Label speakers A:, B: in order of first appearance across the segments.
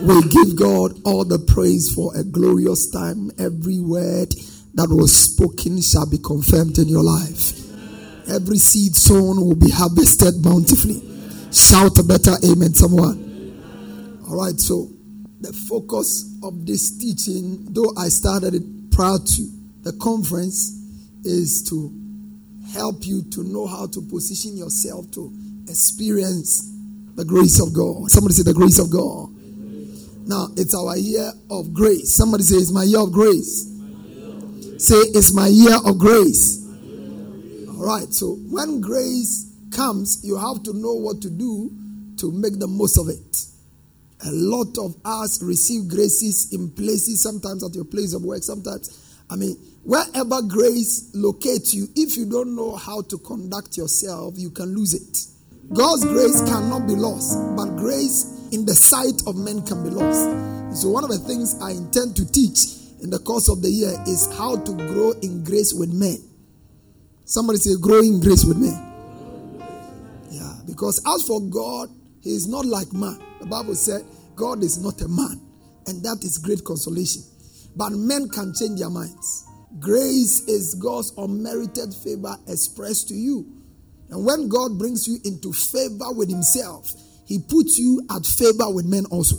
A: We give God all the praise for a glorious time. Every word that was spoken shall be confirmed in your life. Every seed sown will be harvested bountifully. Shout a better amen, someone. All right, so the focus of this teaching, though I started it prior to the conference, is to help you to know how to position yourself to experience the grace of God. Somebody say, The grace of God. Now, it's our year of grace. Somebody say, It's my year of grace. Say, It's my year of grace. All right, so when grace comes, you have to know what to do to make the most of it. A lot of us receive graces in places, sometimes at your place of work, sometimes, I mean, wherever grace locates you, if you don't know how to conduct yourself, you can lose it. God's grace cannot be lost, but grace in the sight of men can be lost. So, one of the things I intend to teach in the course of the year is how to grow in grace with men. Somebody say, grow in grace with men. Yeah, because as for God, He is not like man. The Bible said, God is not a man, and that is great consolation. But men can change their minds. Grace is God's unmerited favor expressed to you. And when God brings you into favor with Himself, he puts you at favor with men also.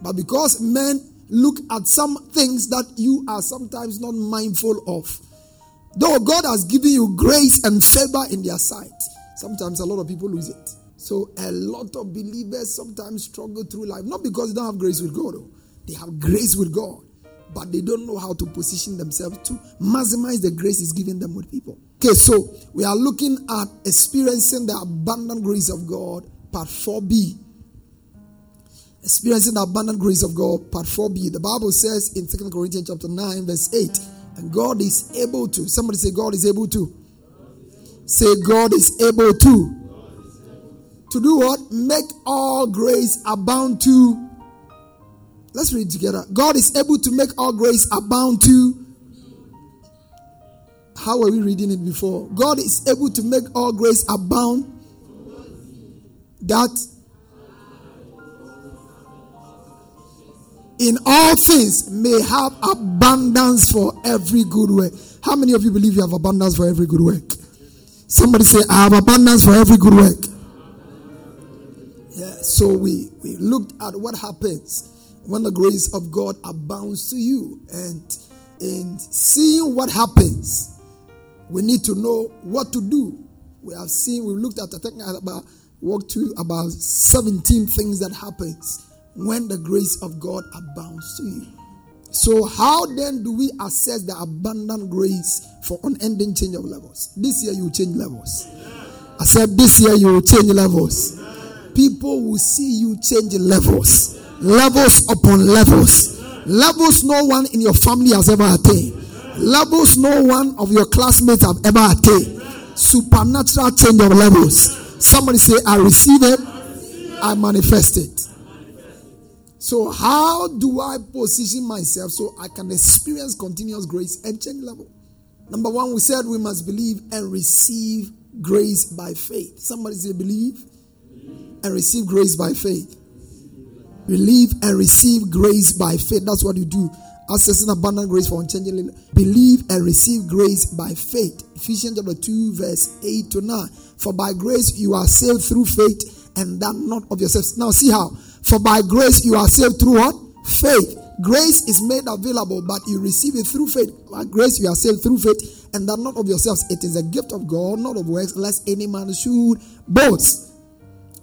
A: But because men look at some things that you are sometimes not mindful of, though God has given you grace and favor in their sight, sometimes a lot of people lose it. So a lot of believers sometimes struggle through life, not because they don't have grace with God, though. they have grace with God, but they don't know how to position themselves to maximize the grace is giving them with people. Okay, so we are looking at experiencing the abundant grace of God part 4b. Experiencing the abundant grace of God, part 4b. The Bible says in 2 Corinthians chapter 9, verse 8, and God is able to. Somebody say, God is able to. Say, God is able to. To do what? Make all grace abound to. Let's read together. God is able to make all grace abound to. How were we reading it before? God is able to make all grace abound that in all things may have abundance for every good work. How many of you believe you have abundance for every good work? Somebody say, I have abundance for every good work. Yeah, so we, we looked at what happens when the grace of God abounds to you. And in seeing what happens, we need to know what to do. We have seen, we looked at, I think, about walk through about 17 things that happens when the grace of God abounds to you. So, how then do we assess the abundant grace for unending change of levels? This year you change levels. I said this year you will change levels. People will see you change levels, levels upon levels, levels no one in your family has ever attained, levels no one of your classmates have ever attained. Supernatural change of levels Somebody say, I receive it, I manifest it. So, how do I position myself so I can experience continuous grace and change level? Number one, we said we must believe and receive grace by faith. Somebody say, believe and receive grace by faith. Believe and receive grace by faith. That's what you do. Accessing abundant grace for unchanging. Believe and receive grace by faith. Ephesians chapter 2, verse 8 to 9. For by grace you are saved through faith, and that not of yourselves. Now, see how. For by grace you are saved through what? Faith. Grace is made available, but you receive it through faith. By grace you are saved through faith, and that not of yourselves. It is a gift of God, not of works, lest any man should boast.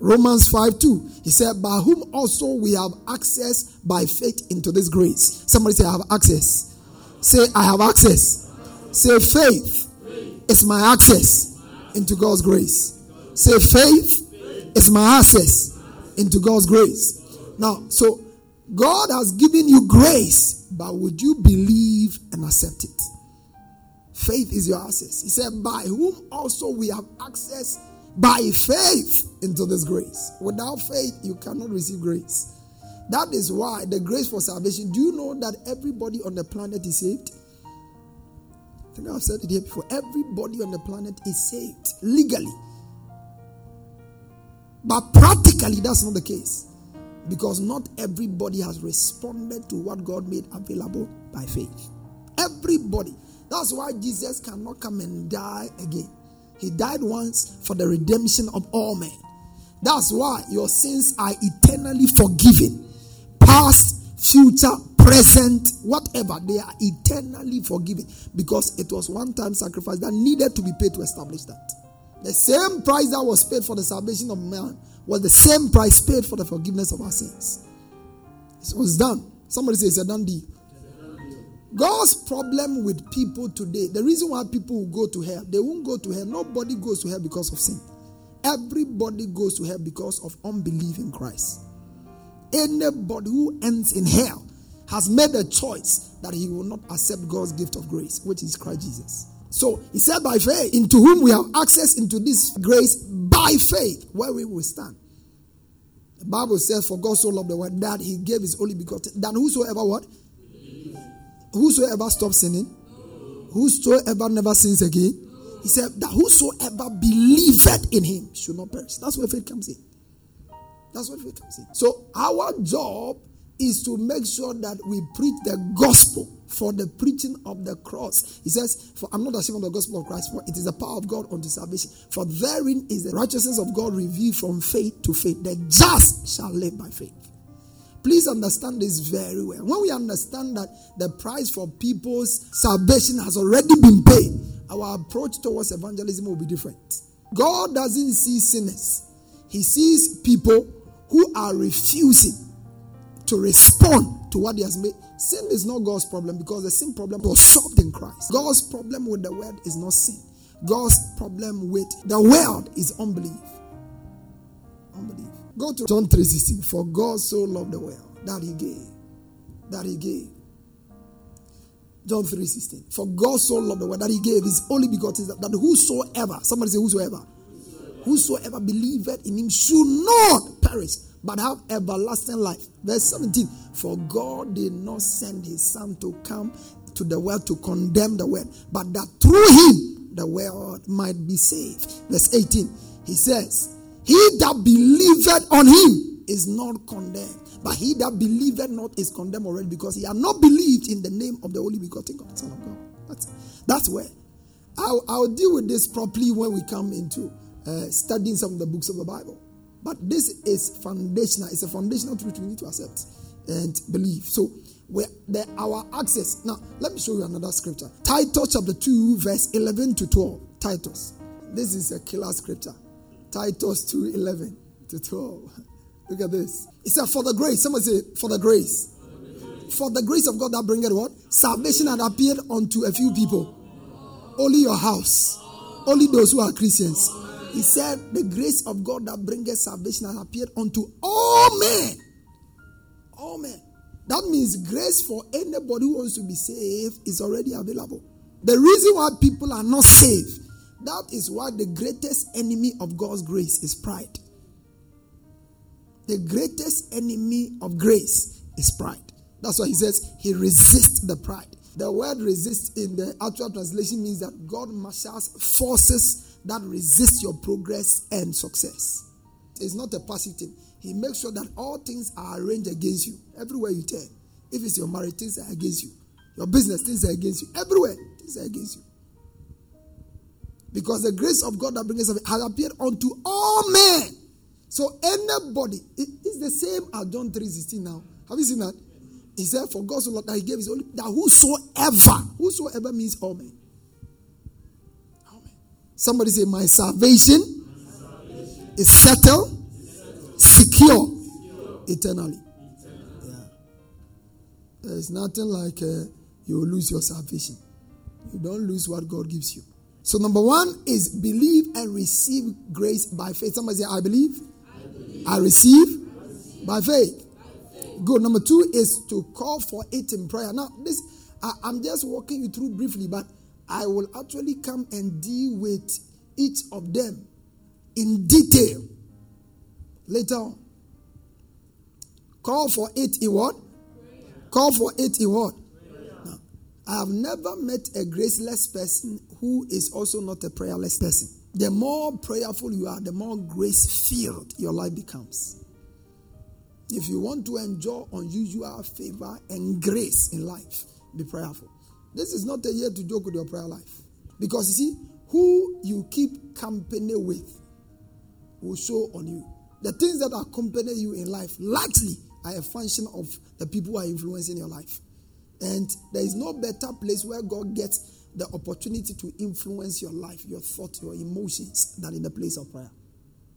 A: Romans 5 2. He said, By whom also we have access by faith into this grace. Somebody say, I have access. Say, I have access. Say, faith is my access into God's grace. Say, faith is my access into God's grace. Now, so God has given you grace, but would you believe and accept it? Faith is your access. He said, By whom also we have access by faith into this grace. Without faith, you cannot receive grace. That is why the grace for salvation. Do you know that everybody on the planet is saved? I think I've said it here before. Everybody on the planet is saved legally. But practically, that's not the case. Because not everybody has responded to what God made available by faith. Everybody. That's why Jesus cannot come and die again. He died once for the redemption of all men. That's why your sins are eternally forgiven. Past, future, present, whatever, they are eternally forgiven because it was one time sacrifice that needed to be paid to establish that. The same price that was paid for the salvation of man was the same price paid for the forgiveness of our sins. It was done. Somebody says it's a done deal. God's problem with people today, the reason why people go to hell, they won't go to hell. Nobody goes to hell because of sin. Everybody goes to hell because of unbelief in Christ. Anybody who ends in hell has made a choice that he will not accept God's gift of grace, which is Christ Jesus. So he said, by faith, into whom we have access into this grace by faith, where we will stand. The Bible says, For God so loved the world that he gave his only begotten, that whosoever what? Whosoever stops sinning, whosoever never sins again. He said that whosoever believeth in him should not perish. That's where faith comes in. That's where faith comes in. So our job is to make sure that we preach the gospel for the preaching of the cross. He says, For I'm not ashamed of the gospel of Christ, for it is the power of God unto salvation. For therein is the righteousness of God revealed from faith to faith. The just shall live by faith. Please understand this very well. When we understand that the price for people's salvation has already been paid, our approach towards evangelism will be different. God doesn't see sinners, He sees people who are refusing to respond to what He has made. Sin is not God's problem because the sin problem was solved in Christ. God's problem with the world is not sin. God's problem with the world is unbelief. Unbelief. Go to John 3:16. For God so loved the world that he gave. That he gave. John 3:16. For God so loved the world that he gave his only begotten that, that whosoever, somebody say whosoever, whosoever believeth in him should not perish, but have everlasting life. Verse 17. For God did not send his son to come to the world to condemn the world, but that through him the world might be saved. Verse 18. He says, he that believeth on him is not condemned. But he that believeth not is condemned already because he had not believed in the name of the only begotten Son of God. That's, that's where. I'll, I'll deal with this properly when we come into uh, studying some of the books of the Bible. But this is foundational. It's a foundational truth we need to accept and believe. So, where the, our access. Now, let me show you another scripture. Titus chapter 2, verse 11 to 12. Titus. This is a killer scripture. Titus 2 11 to 12. Look at this. It said, For the grace. Somebody say, For the grace. For the grace of God that bringeth what? Salvation had appeared unto a few people. Only your house. Only those who are Christians. He said, The grace of God that bringeth salvation had appeared unto all men. All men. That means grace for anybody who wants to be saved is already available. The reason why people are not saved that is why the greatest enemy of God's grace is pride. The greatest enemy of grace is pride. That's why he says he resists the pride. The word resist in the actual translation means that God marshals forces that resist your progress and success. It's not a passive thing. He makes sure that all things are arranged against you everywhere you turn. If it's your marriage, things are against you. Your business, things are against you. Everywhere, things are against you. Because the grace of God that brings us has appeared unto all men. So anybody, it, it's the same as John 3.16 now. Have you seen that? He said, For God so that he gave his only that whosoever, whosoever means all men. Somebody say, My salvation, my salvation. is settled, secure, secure. eternally. Yeah. There's nothing like uh, you lose your salvation. You don't lose what God gives you. So, number one is believe and receive grace by faith. Somebody say, I believe. I receive by faith. Good. Number two is to call for it in prayer. Now, this I, am just walking you through briefly, but I will actually come and deal with each of them in detail later on. Call for it in what? Call for it in what? I have never met a graceless person who is also not a prayerless person. The more prayerful you are, the more grace filled your life becomes. If you want to enjoy unusual favor and grace in life, be prayerful. This is not a year to joke with your prayer life. Because you see, who you keep company with will show on you. The things that accompany you in life largely are a function of the people who are influencing your life. And there is no better place where God gets the opportunity to influence your life, your thoughts, your emotions, than in the place of prayer.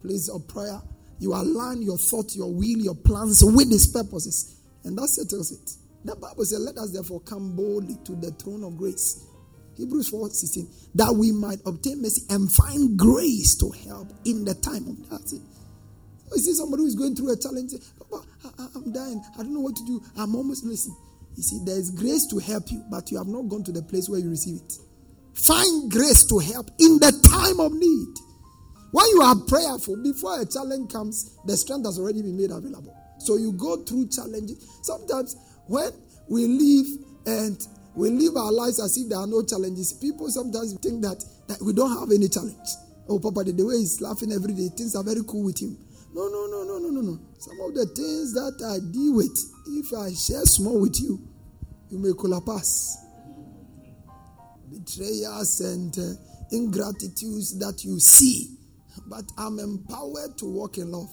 A: Place of prayer, you align your thought, your will, your plans with His purposes, and that settles it. The Bible says, Let us therefore come boldly to the throne of grace. Hebrews 4 16, that we might obtain mercy and find grace to help in the time of that's it. You see somebody who's going through a challenge, Papa, I, am dying. I don't know what to do. I'm almost listening. You see, there is grace to help you, but you have not gone to the place where you receive it. Find grace to help in the time of need. When you are prayerful, before a challenge comes, the strength has already been made available. So you go through challenges. Sometimes when we live and we live our lives as if there are no challenges, people sometimes think that, that we don't have any challenge. Oh, Papa, the way he's laughing every day, things are very cool with him. No, no, no, no, no, no, no. Some of the things that I deal with, if I share small with you, you may collapse. Betrayals and uh, ingratitudes that you see, but I'm empowered to walk in love.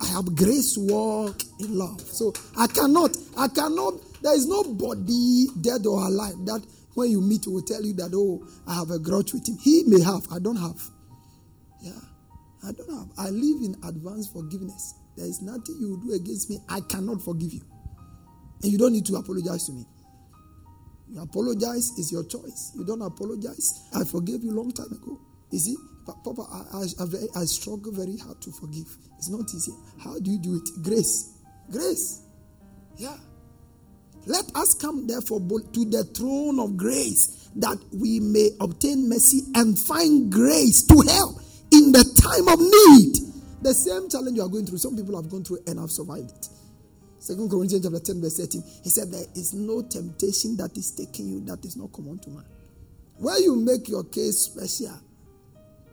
A: I have grace to walk in love. So I cannot, I cannot, there is nobody dead or alive that when you meet will tell you that, oh, I have a grudge with him. He may have, I don't have. Yeah. I don't have. I live in advanced forgiveness. There is nothing you do against me. I cannot forgive you. And you don't need to apologize to me. You apologize is your choice. You don't apologize. I forgave you long time ago. You see, Papa, I, I, I, struggle very hard to forgive. It's not easy. How do you do it? Grace. Grace. Yeah. Let us come therefore to the throne of grace that we may obtain mercy and find grace to help in the time of need. The same challenge you are going through, some people have gone through and have survived it. Second Corinthians chapter 10, verse 13. He said, There is no temptation that is taking you that is not common to man. Where you make your case special,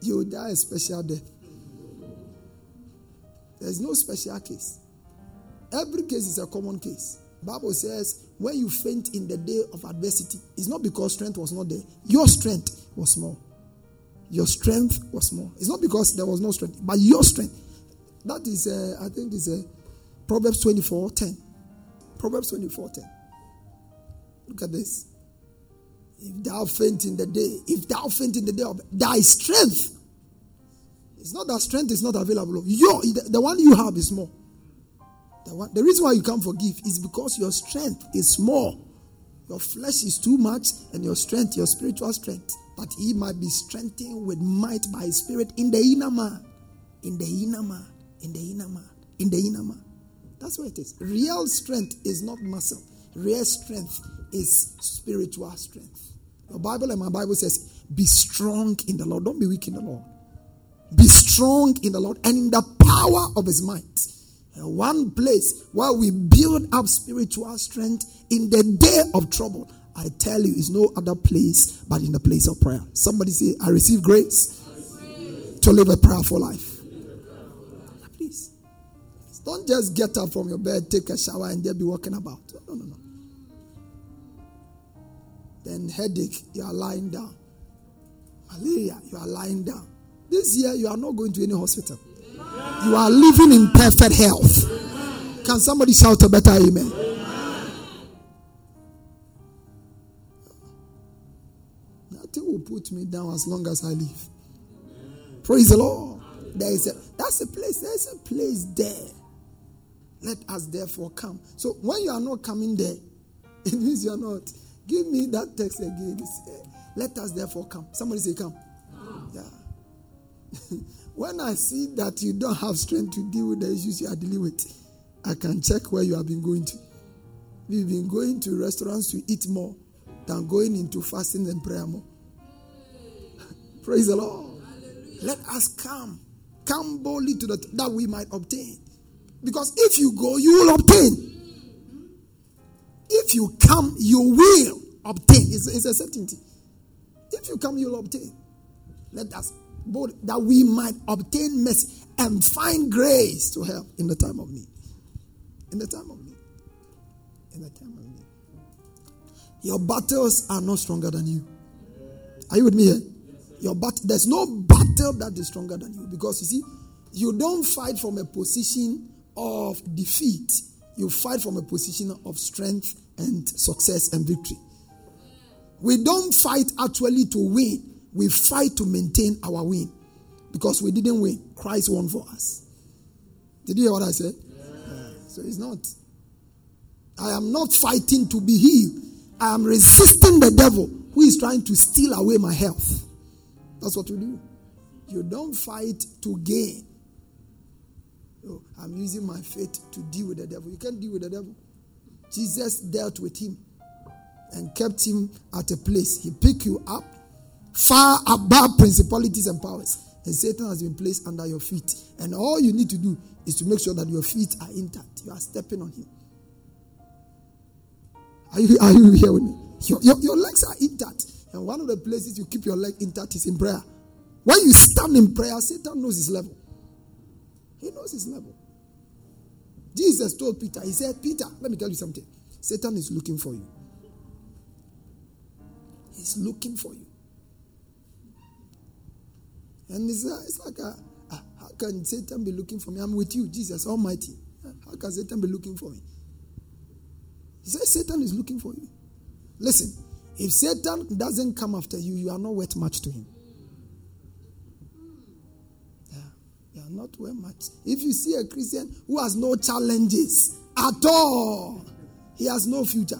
A: you die a special death. There is no special case. Every case is a common case. Bible says, when you faint in the day of adversity, it's not because strength was not there. Your strength was small. Your strength was small. It's not because there was no strength, but your strength. That is, uh, I think, is uh, Proverbs 24 10. Proverbs 24 10. Look at this. If thou faint in the day, if thou faint in the day of thy strength, it's not that strength is not available. Your, the, the one you have is small. The, one, the reason why you can't forgive is because your strength is small. Your flesh is too much, and your strength, your spiritual strength, that he might be strengthened with might by his spirit in the inner man. In the inner man. In the inner man. In the inner man. That's what it is. Real strength is not muscle. Real strength is spiritual strength. The Bible and my Bible says, be strong in the Lord. Don't be weak in the Lord. Be strong in the Lord and in the power of his might. One place where we build up spiritual strength in the day of trouble I tell you, it's no other place but in the place of prayer. Somebody say, I receive grace to live a prayerful life. Please. Don't just get up from your bed, take a shower, and then be walking about. No, no, no. Then headache, you are lying down. Malaria, you are lying down. This year, you are not going to any hospital. You are living in perfect health. Can somebody shout a better amen? Put me down as long as I live. Praise the Lord. There is a that's a place. There's a place there. Let us therefore come. So when you are not coming there, it means you are not. Give me that text again. Let us therefore come. Somebody say, Come. Yeah. when I see that you don't have strength to deal with the issues you are dealing with, I can check where you have been going to. We've been going to restaurants to eat more than going into fasting and prayer more. Praise the Lord. Let us come. Come boldly to the that we might obtain. Because if you go, you will obtain. If you come, you will obtain. It's, it's a certainty. If you come, you'll obtain. Let us both that we might obtain mercy and find grace to help in the time of need. In the time of need. In the time of need. Your battles are not stronger than you. Are you with me here? Your bat- there's no battle that is stronger than you because you see, you don't fight from a position of defeat. You fight from a position of strength and success and victory. We don't fight actually to win, we fight to maintain our win. Because we didn't win, Christ won for us. Did you hear what I said? Yeah. So it's not. I am not fighting to be healed. I am resisting the devil who is trying to steal away my health. That's what you do. You don't fight to gain. Oh, I'm using my faith to deal with the devil. You can't deal with the devil. Jesus dealt with him and kept him at a place. He picked you up far above principalities and powers. And Satan has been placed under your feet. And all you need to do is to make sure that your feet are intact. You are stepping on him. Are you, are you here with me? Your, your, your legs are intact. And one of the places you keep your leg intact is in prayer. When you stand in prayer, Satan knows his level. He knows his level. Jesus told Peter, He said, Peter, let me tell you something. Satan is looking for you. He's looking for you. And it's, uh, it's like, a, how can Satan be looking for me? I'm with you, Jesus Almighty. How can Satan be looking for me? He said, Satan is looking for you. Listen, if Satan doesn't come after you, you are not worth much to him. Yeah, you are not worth much. If you see a Christian who has no challenges at all, he has no future.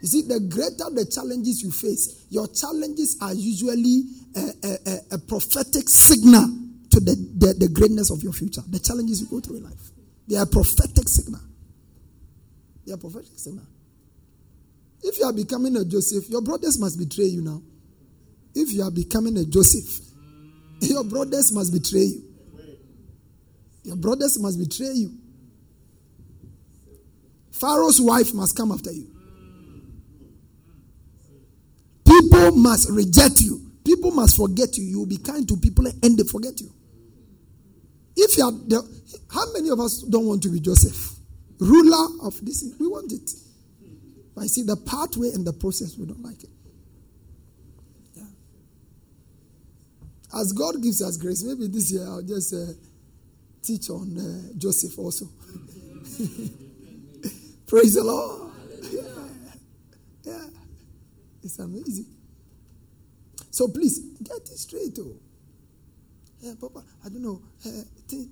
A: You see, the greater the challenges you face, your challenges are usually a, a, a prophetic signal to the, the, the greatness of your future. The challenges you go through in life, they are prophetic signal. They are prophetic signal. If you are becoming a Joseph, your brothers must betray you now. If you are becoming a Joseph, your brothers must betray you. Your brothers must betray you. Pharaoh's wife must come after you. People must reject you. People must forget you. You will be kind to people and they forget you. If you are, how many of us don't want to be Joseph, ruler of this? We want it. But I see the pathway and the process, we don't like it. Yeah. As God gives us grace, maybe this year I'll just uh, teach on uh, Joseph also. Praise the Lord. Yeah. yeah. It's amazing. So please, get it straight. Oh. Yeah, Papa, I don't know. Uh,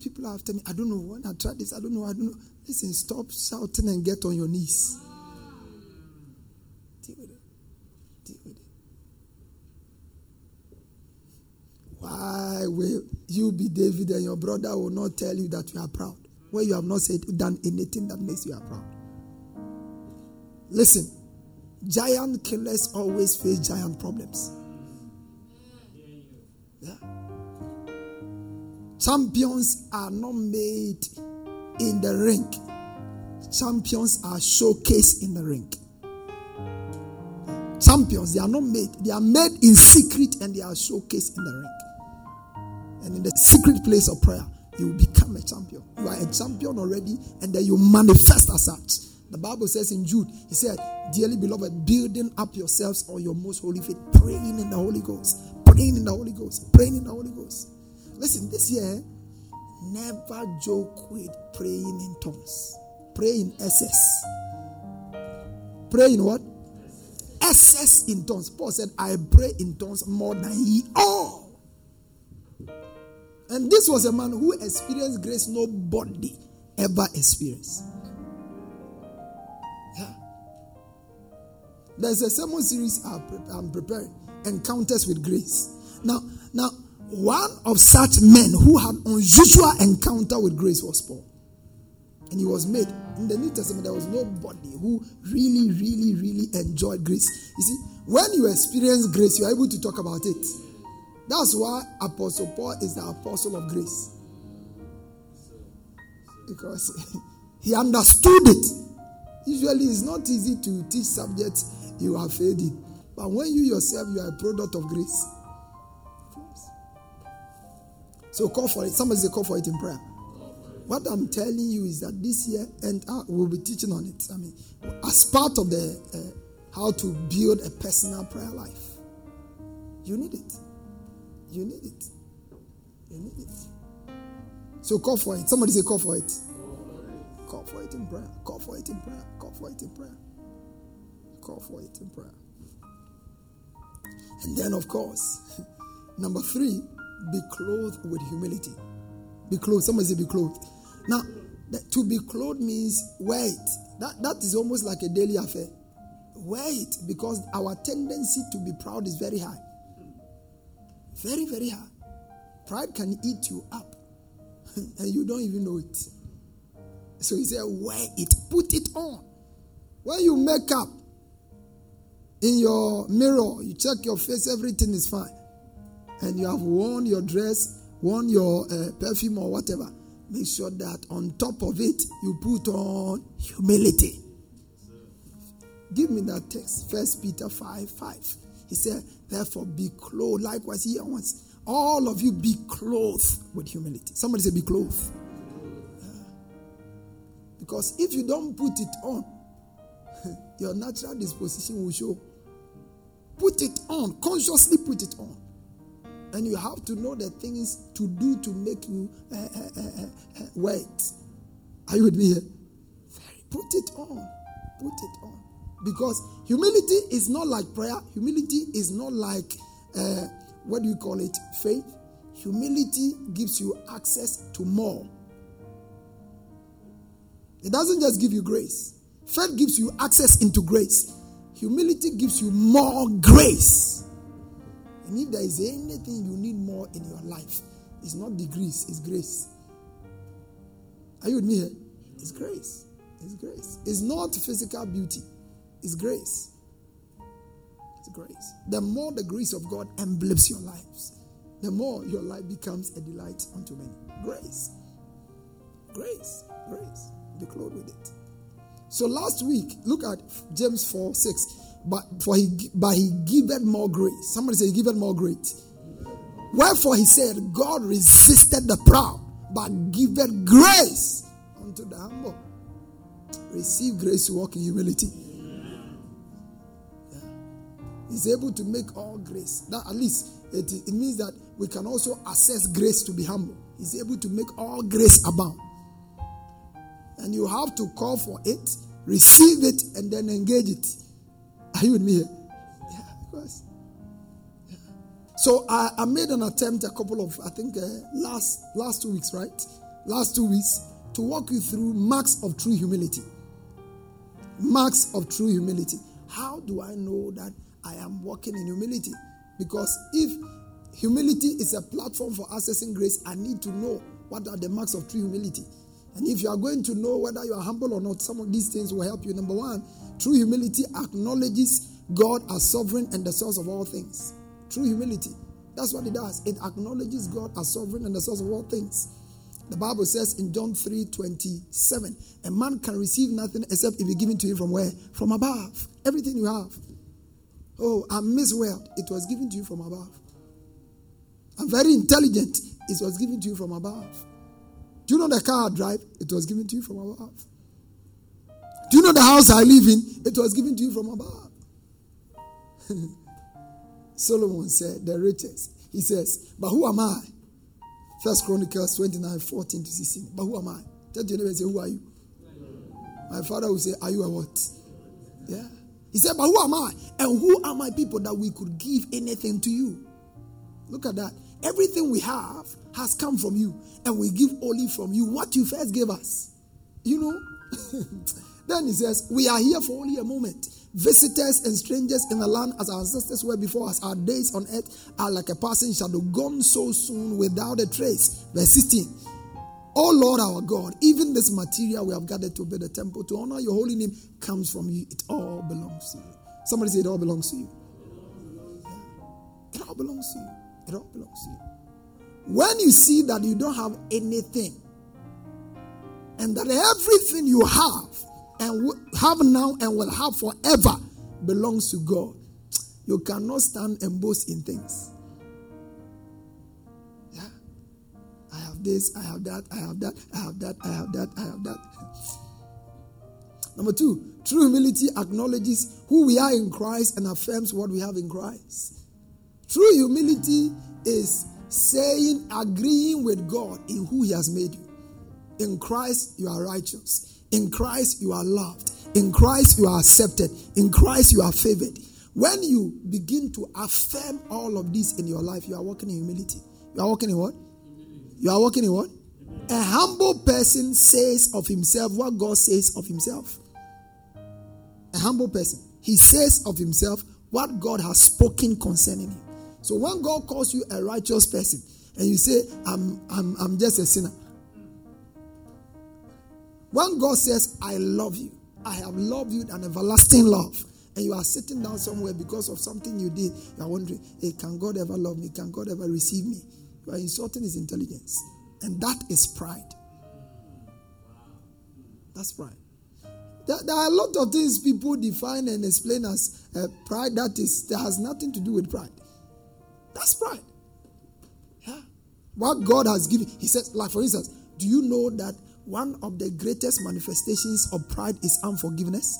A: people are after me. I don't know. When I try this, I don't know. I don't know. Listen, stop shouting and get on your knees. Why will you be David and your brother will not tell you that you are proud? When you have not said done anything that makes you are proud. Listen, giant killers always face giant problems. Yeah. Champions are not made in the ring. Champions are showcased in the ring. Champions, they are not made. They are made in secret and they are showcased in the ring. And in the secret place of prayer, you will become a champion. You are a champion already, and then you manifest as such. The Bible says in Jude, He said, Dearly beloved, building up yourselves on your most holy faith, praying in the Holy Ghost, praying in the Holy Ghost, praying in the Holy Ghost. Listen, this year, Never joke with praying in tongues. Pray in SS. Pray in what? SS in tongues. Paul said, I pray in tongues more than ye all. And this was a man who experienced grace nobody ever experienced. Yeah. There's a sermon series I'm preparing Encounters with Grace. Now, now, one of such men who had unusual encounter with grace was Paul. And he was made. In the New Testament, there was nobody who really, really, really enjoyed grace. You see, when you experience grace, you are able to talk about it. That's why Apostle Paul is the apostle of grace. Because he understood it. Usually, it's not easy to teach subjects you have failed in. But when you yourself, you are a product of grace. So call for it. Somebody say call for it in prayer. What I'm telling you is that this year, and we'll be teaching on it. I mean, as part of the uh, how to build a personal prayer life, you need it. You need it. You need it. So call for it. Somebody say call for it. Call for it in prayer. Call for it in prayer. Call for it in prayer. Call for it in prayer. And then, of course, number three, be clothed with humility. Be clothed. Somebody say be clothed. Now, to be clothed means wear it. That, that is almost like a daily affair. Wear it because our tendency to be proud is very high. Very, very high. Pride can eat you up and you don't even know it. So he said, wear it, put it on. When you make up in your mirror, you check your face, everything is fine and you have worn your dress, worn your uh, perfume or whatever, make sure that on top of it you put on humility. Give me that text, First Peter 5 5. He said, Therefore, be clothed. Likewise, he wants all of you be clothed with humility. Somebody say, Be clothed. Because if you don't put it on, your natural disposition will show. Put it on, consciously put it on. And you have to know the things to do to make you uh, uh, uh, wait. Are you with me here? Put it on. Put it on. Because humility is not like prayer. Humility is not like, uh, what do you call it? Faith. Humility gives you access to more. It doesn't just give you grace. Faith gives you access into grace. Humility gives you more grace. And if there is anything you need more in your life, it's not degrees, it's grace. Are you with me here? It's grace. It's grace. It's not physical beauty, it's grace. It's grace. The more the grace of God emblems your lives, the more your life becomes a delight unto many. Grace. Grace. Grace. Be clothed with it. So last week, look at James 4 6 but for he but he giveth more grace. Somebody say he giveth more grace. Wherefore he said, God resisted the proud, but giveth grace unto the humble. Receive grace to walk in humility. Yeah. He's able to make all grace. That at least it, it means that we can also access grace to be humble. He's able to make all grace abound. And you have to call for it, receive it, and then engage it. Are you with me here? Yeah, of course. Yeah. So I, I, made an attempt a couple of, I think, uh, last last two weeks, right? Last two weeks to walk you through marks of true humility. Marks of true humility. How do I know that I am walking in humility? Because if humility is a platform for accessing grace, I need to know what are the marks of true humility. And if you are going to know whether you are humble or not, some of these things will help you. Number one, True humility acknowledges God as sovereign and the source of all things. True humility. That's what it does. It acknowledges God as sovereign and the source of all things. The Bible says in John 3 27, a man can receive nothing except if it be given to him from where? From above. Everything you have. Oh, I'm Miss World. It was given to you from above. I'm very intelligent. It was given to you from above. Do you know the car I drive? It was given to you from above. Do you know the house I live in? It was given to you from above. Solomon said, the richest. He says, But who am I? First Chronicles 29, 14 to 16. But who am I? Tell your neighbor and say, Who are you? My father will say, Are you a what? Yeah. He said, But who am I? And who are my people that we could give anything to you? Look at that. Everything we have has come from you, and we give only from you what you first gave us. You know? then he says, We are here for only a moment. Visitors and strangers in the land as our ancestors were before us. Our days on earth are like a passing shadow, gone so soon without a trace. Verse 16. Oh Lord our God, even this material we have gathered to build a temple to honor your holy name comes from you. It all belongs to you. Somebody say it all belongs to you. It all belongs to you. It all belongs to you. When you see that you don't have anything and that everything you have and have now and will have forever belongs to God, you cannot stand and boast in things. Yeah. I have this, I have that, I have that, I have that, I have that, I have that. Number two, true humility acknowledges who we are in Christ and affirms what we have in Christ. True humility is saying, agreeing with God in who He has made you. In Christ, you are righteous. In Christ, you are loved. In Christ, you are accepted. In Christ, you are favored. When you begin to affirm all of this in your life, you are walking in humility. You are walking in what? You are walking in what? A humble person says of himself what God says of himself. A humble person. He says of himself what God has spoken concerning him. So when God calls you a righteous person and you say, I'm, I'm, I'm just a sinner. When God says, I love you, I have loved you an everlasting love, and you are sitting down somewhere because of something you did, you are wondering, hey, can God ever love me? Can God ever receive me? You are insulting his intelligence. And that is pride. That's pride. There, there, are a lot of things people define and explain as uh, pride that is that has nothing to do with pride. That's pride. Yeah. What God has given. He says, like for instance, do you know that one of the greatest manifestations of pride is unforgiveness?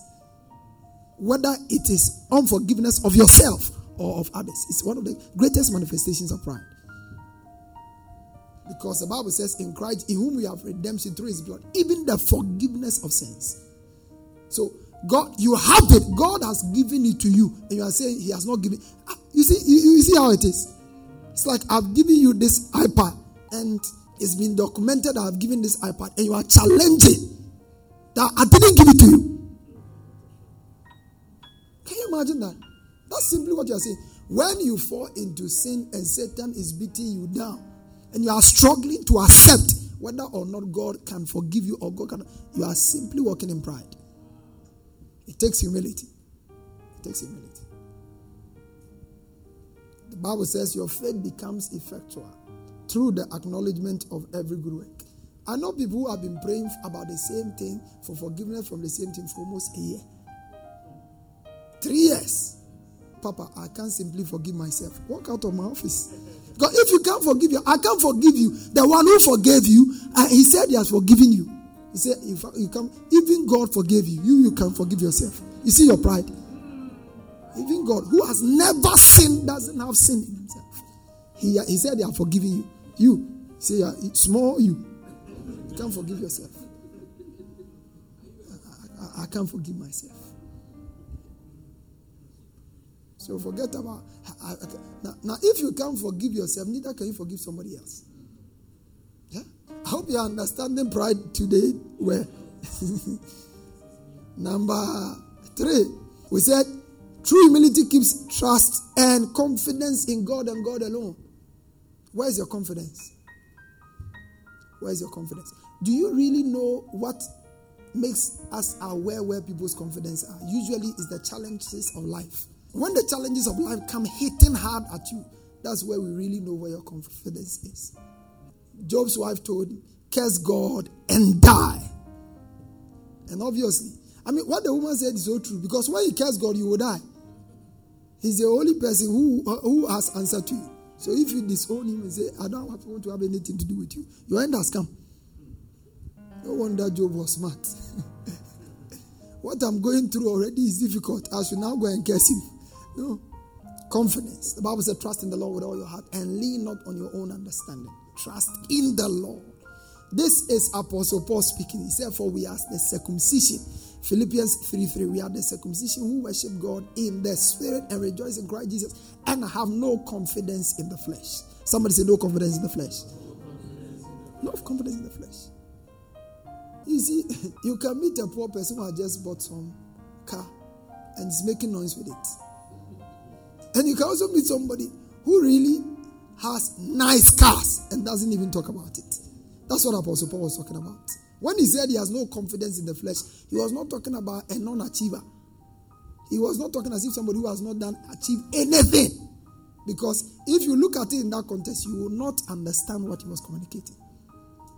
A: Whether it is unforgiveness of yourself or of others, it's one of the greatest manifestations of pride. Because the Bible says, in Christ, in whom we have redemption through his blood, even the forgiveness of sins. So, God, you have it. God has given it to you, and you are saying He has not given. You see, you, you see how it is. It's like I've given you this iPad, and it's been documented. I've given this iPad, and you are challenging that I didn't give it to you. Can you imagine that? That's simply what you are saying. When you fall into sin and Satan is beating you down, and you are struggling to accept whether or not God can forgive you or God can, you are simply walking in pride. It takes humility. It takes humility. The Bible says your faith becomes effectual through the acknowledgement of every good work. I know people who have been praying about the same thing for forgiveness from the same thing for almost a year. Three years. Papa, I can't simply forgive myself. Walk out of my office. Because if you can't forgive you, I can't forgive you. The one who forgave you, uh, he said he has forgiven you. He said, if you come, even God forgave you, you, you can forgive yourself. You see your pride. Even God, who has never sinned, doesn't have sin in himself. He, he said, They are forgiving you. You, say, yeah, small you. You can't forgive yourself. I, I, I can't forgive myself. So forget about. I, now, now, if you can't forgive yourself, neither can you forgive somebody else. Yeah? I hope you're understanding pride today. Where number three, we said True humility keeps trust and confidence in God and God alone. Where's your confidence? Where's your confidence? Do you really know what makes us aware where people's confidence are? Usually, it's the challenges of life. When the challenges of life come hitting hard at you, that's where we really know where your confidence is. Job's wife told him, Curse God and die. And obviously, I mean, what the woman said is so true because when you curse God, you will die. He's the only person who, uh, who has answered to you. So if you disown him and say, I don't want to have anything to do with you, your end has come. No wonder Job was smart. what I'm going through already is difficult. I should now go and curse him. No. Confidence. The Bible says, trust in the Lord with all your heart and lean not on your own understanding. trust in the Lord. This is Apostle Paul speaking. He said, For we are the circumcision. Philippians 3 3. We are the circumcision who worship God in the spirit and rejoice in Christ Jesus and have no confidence in the flesh. Somebody say, No confidence in the flesh. No confidence in the flesh. You see, you can meet a poor person who has just bought some car and is making noise with it. And you can also meet somebody who really has nice cars and doesn't even talk about it. That's what Apostle Paul was talking about. When he said he has no confidence in the flesh, he was not talking about a non achiever. He was not talking as if somebody who has not done achieve anything. Because if you look at it in that context, you will not understand what he was communicating.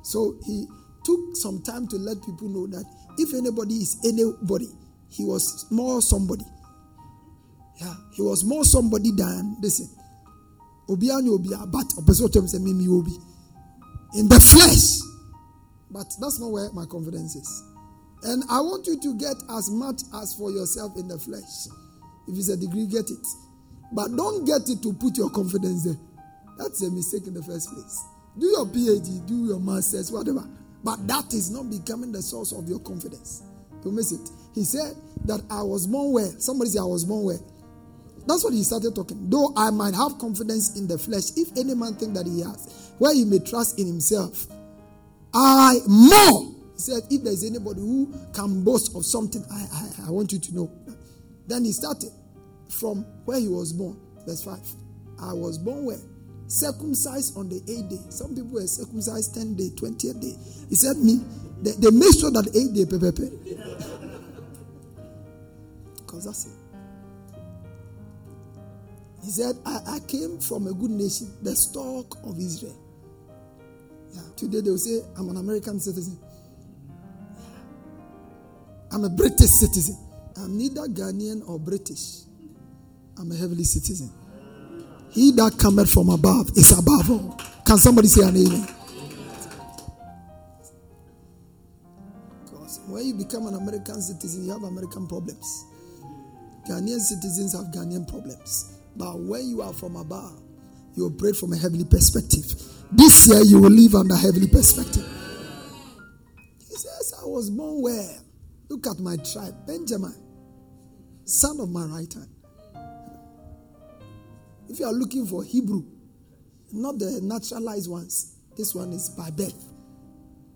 A: So he took some time to let people know that if anybody is anybody, he was more somebody. Yeah, he was more somebody than listen. Obiani obia, but obi in the flesh. But that's not where my confidence is. And I want you to get as much as for yourself in the flesh. If it's a degree, get it. But don't get it to put your confidence there. That's a mistake in the first place. Do your PhD, do your master's, whatever. But that is not becoming the source of your confidence. Don't miss it. He said that I was born where? Somebody said I was born where? That's what he started talking. Though I might have confidence in the flesh, if any man think that he has, where he may trust in himself, I more. He said, if there is anybody who can boast of something, I, I, I want you to know. Then he started from where he was born. Verse 5. I was born where? circumcised on the eighth day. Some people were circumcised 10 day, 20th day. He said, Me, they, they make sure that eight day. Because that's it. He said, I, I came from a good nation, the stock of Israel. Yeah. Today they will say, I'm an American citizen. I'm a British citizen. I'm neither Ghanaian or British. I'm a heavenly citizen. He that cometh from above is above all. Can somebody say an amen? Because when you become an American citizen, you have American problems. Ghanaian citizens have Ghanaian problems. But when you are from above, you operate from a heavenly perspective. This year you will live under heavenly perspective. He says, I was born where? Look at my tribe, Benjamin, son of my right hand. If you are looking for Hebrew, not the naturalized ones, this one is by birth.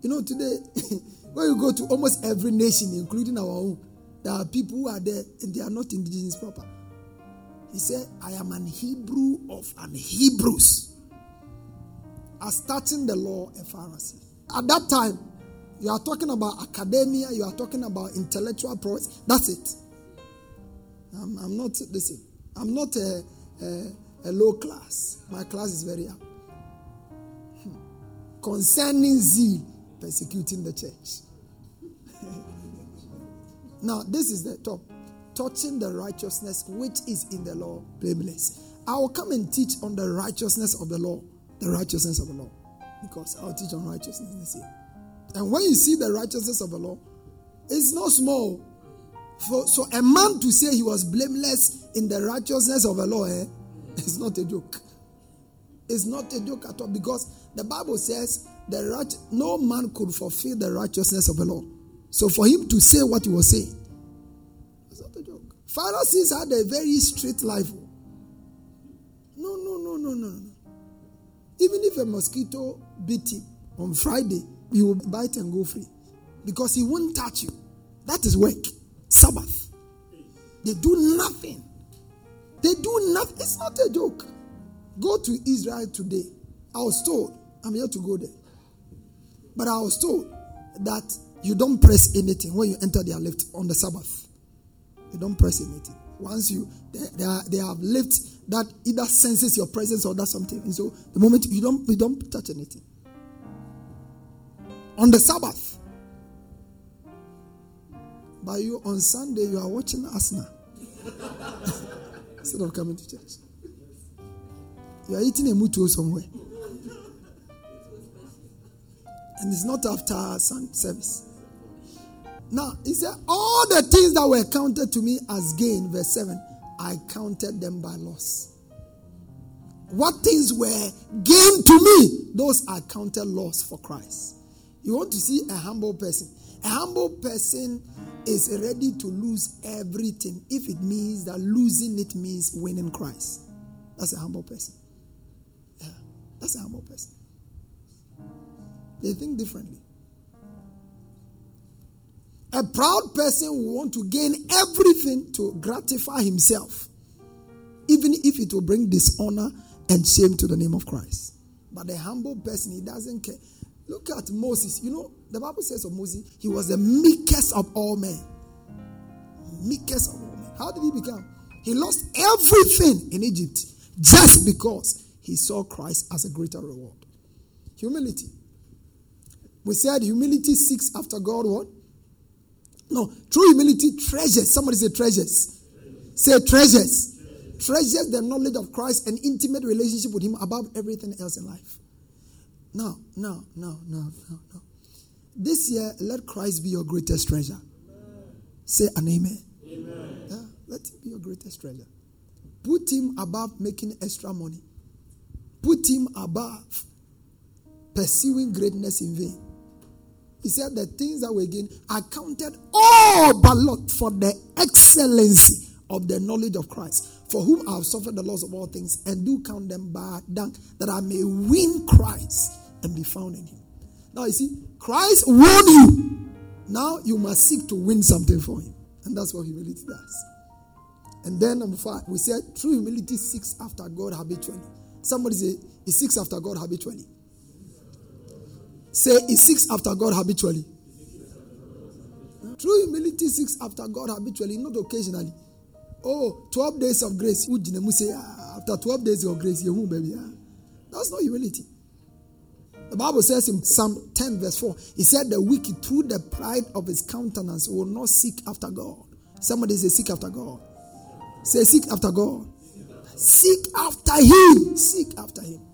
A: You know, today, when you go to almost every nation, including our own, there are people who are there and they are not indigenous proper. He said, I am an Hebrew of an Hebrews. As starting the law a Pharisee. At that time, you are talking about academia, you are talking about intellectual progress. That's it. I'm, I'm not, listen, I'm not a a, a low class. My class is very up. Hmm. Concerning zeal, persecuting the church. now, this is the top. Touching the righteousness which is in the law, blameless. I will come and teach on the righteousness of the law. The righteousness of the law. Because I'll teach on righteousness this year. And when you see the righteousness of the law, it's not small. For, so a man to say he was blameless in the righteousness of the law, eh, it's not a joke. It's not a joke at all because the Bible says the right, no man could fulfill the righteousness of the law. So for him to say what he was saying, it's not a joke. Pharisees had a very strict life. No, no, no, no, no, no. Even if a mosquito bit him on Friday, he will bite and go free because he won't touch you. That is work. Sabbath. They do nothing. They do nothing. It's not a joke. Go to Israel today. I was told, I'm here to go there. But I was told that you don't press anything when you enter their lift on the Sabbath. You don't press anything. Once you they, they, are, they have lift that either senses your presence or does something. And so the moment you don't you don't touch anything. On the Sabbath. By you on Sunday, you are watching Arsenal instead of coming to church. You are eating a mutuo somewhere. And it's not after sun service. Now, he said, All the things that were counted to me as gain, verse 7, I counted them by loss. what things were gained to me, those are counted loss for Christ. You want to see a humble person. A humble person is ready to lose everything if it means that losing it means winning Christ. That's a humble person. Yeah, that's a humble person. They think differently. A proud person will want to gain everything to gratify himself, even if it will bring dishonor and shame to the name of Christ. But a humble person, he doesn't care. Look at Moses. You know, the Bible says of Moses, he was the meekest of all men. Meekest of all men. How did he become? He lost everything in Egypt just because he saw Christ as a greater reward. Humility. We said humility seeks after God what? No, true humility treasures. Somebody say treasures. Say treasures. Treasures the knowledge of Christ and intimate relationship with Him above everything else in life. No, no, no, no, no, no. This year, let Christ be your greatest treasure. Say an amen. amen. Yeah, let him be your greatest treasure. Put him above making extra money. Put him above pursuing greatness in vain. He said the things that were gained are counted all but lot for the excellency of the knowledge of Christ, for whom I have suffered the loss of all things, and do count them by dung, that I may win Christ and be found in him. Now you see, Christ won you. Now you must seek to win something for him. And that's what humility does. And then number five, we said true humility seeks after God habitually. Somebody say, he seeks after God habitually. Say, he seeks after God habitually. True humility seeks after God habitually, not occasionally. Oh, 12 days of grace. Ah, after 12 days of grace, you baby. Ah. That's not humility. The Bible says in Psalm 10, verse 4, He said, The wicked, through the pride of his countenance, will not seek after God. Somebody say, Seek after God. Say, Seek after God. Seek after Him. Seek after Him.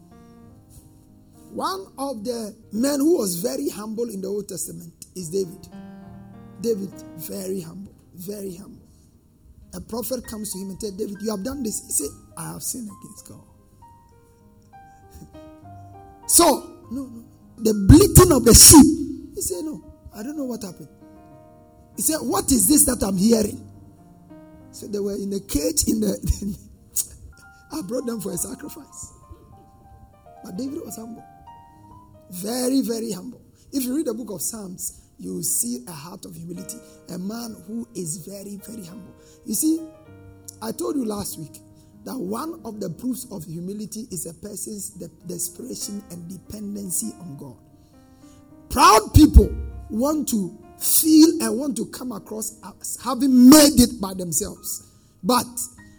A: One of the men who was very humble in the Old Testament is David. David, very humble, very humble. A prophet comes to him and tells David, You have done this. He said, I have sinned against God. so, no, no. The bleating of the sheep. He said, No, I don't know what happened. He said, What is this that I'm hearing? So they were in a cage in the. I brought them for a sacrifice. But David was humble. Very, very humble. If you read the book of Psalms, you will see a heart of humility. A man who is very, very humble. You see, I told you last week that one of the proofs of humility is a person's desperation and dependency on God. Proud people want to feel and want to come across as having made it by themselves. But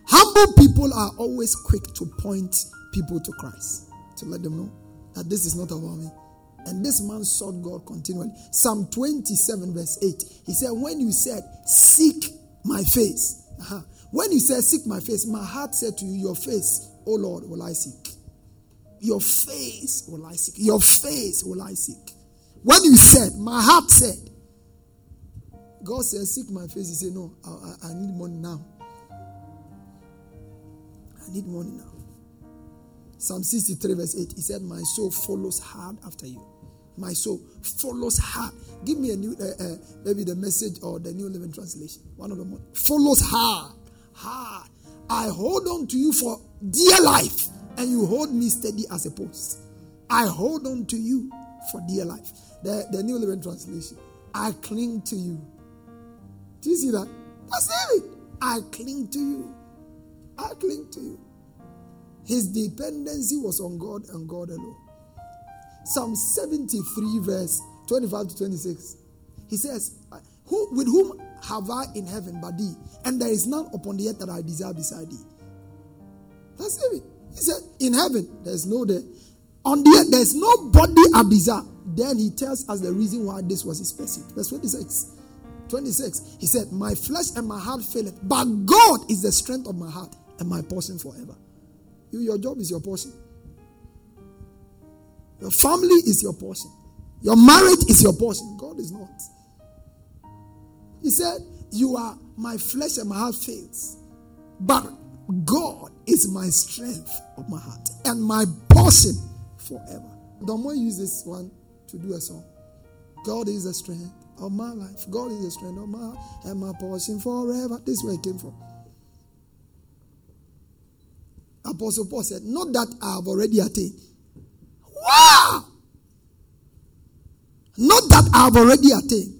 A: humble people are always quick to point people to Christ, to let them know that this is not about me. And this man sought God continually. Psalm 27, verse 8. He said, When you said, Seek my face, uh-huh, when you said, Seek my face, my heart said to you, Your face, O Lord, will I seek. Your face will I seek. Your face will I seek. When you said, My heart said, God said, Seek my face. He said, No, I, I, I need money now. I need money now. Psalm 63, verse 8. He said, My soul follows hard after you. My soul follows hard. Give me a new, uh, uh, maybe the message or the New Living Translation. One of them follows hard hard. I hold on to you for dear life, and you hold me steady as a post. I hold on to you for dear life. The, the New Living Translation. I cling to you. Do you see that? That's it. I cling to you. I cling to you. His dependency was on God and God alone. Psalm 73, verse 25 to 26. He says, Who, With whom have I in heaven but thee? And there is none upon the earth that I desire beside thee. That's it. He said, In heaven, there's no there. On the earth, there's nobody I desire. Then he tells us the reason why this was his pursuit. Verse 26. 26. He said, My flesh and my heart faileth, but God is the strength of my heart and my portion forever. You, your job is your portion. Your family is your portion. Your marriage is your portion. God is not. He said, You are my flesh and my heart fails. But God is my strength of my heart and my portion forever. Don't want to use this one to do a song. God is the strength of my life. God is the strength of my and my portion forever. This is where it came from. Apostle Paul said, Not that I have already attained. Wow! Not that I have already attained.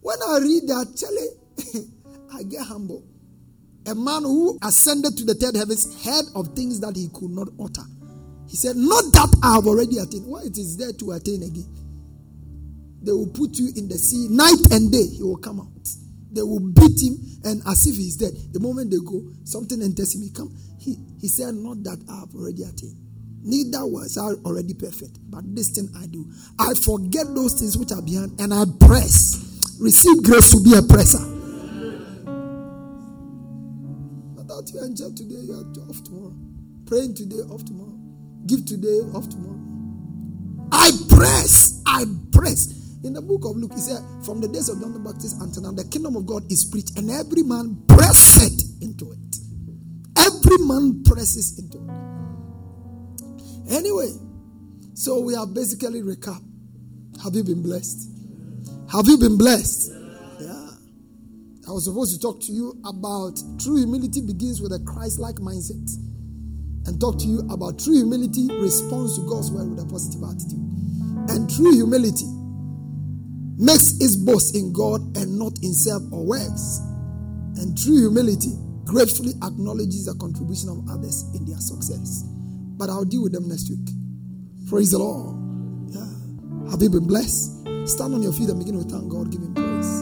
A: When I read that, Charlie, I get humble. A man who ascended to the third heavens heard of things that he could not utter. He said, Not that I have already attained. Why it is there to attain again? They will put you in the sea night and day, he will come out. They will beat him, and as if he's dead. The moment they go, something enters him. He come. He, he said, Not that I have already attained. Neither was I already perfect, but this thing I do. I forget those things which are behind and I press. Receive grace to be a presser. Not that you enjoy today, you are off tomorrow. Praying today, off tomorrow. Give today, off tomorrow. I press. I press. In the book of Luke, he said, From the days of John the Baptist until now, the kingdom of God is preached, and every man presses into it. Every man presses into it. Anyway, so we have basically recap. Have you been blessed? Have you been blessed? Yeah. I was supposed to talk to you about true humility begins with a Christ like mindset. And talk to you about true humility responds to God's word with a positive attitude. And true humility makes its boast in God and not in self or works. And true humility gratefully acknowledges the contribution of others in their success. But I'll deal with them next week. Praise the Lord. Yeah. Have you been blessed? Stand on your feet and begin to thank God. Give Him praise.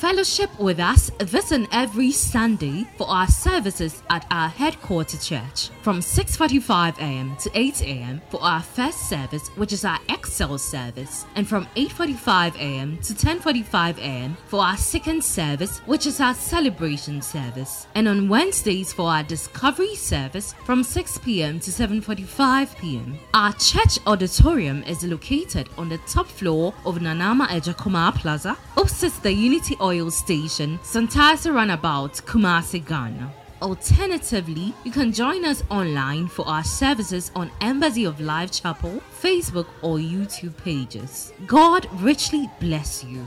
B: Fellowship with us this and every Sunday for our services at our headquarters church from 6:45 a.m. to 8 a.m. for our first service, which is our Excel service, and from 8:45 a.m. to 10:45 a.m. for our second service, which is our celebration service, and on Wednesdays for our discovery service from 6 p.m. to 7:45 p.m. Our church auditorium is located on the top floor of Nanama Ejakuma Plaza, opposite the Unity Oil Station, Santasi Runabout, Kumasi, Ghana. Alternatively, you can join us online for our services on Embassy of Life Chapel, Facebook, or YouTube pages. God richly bless you.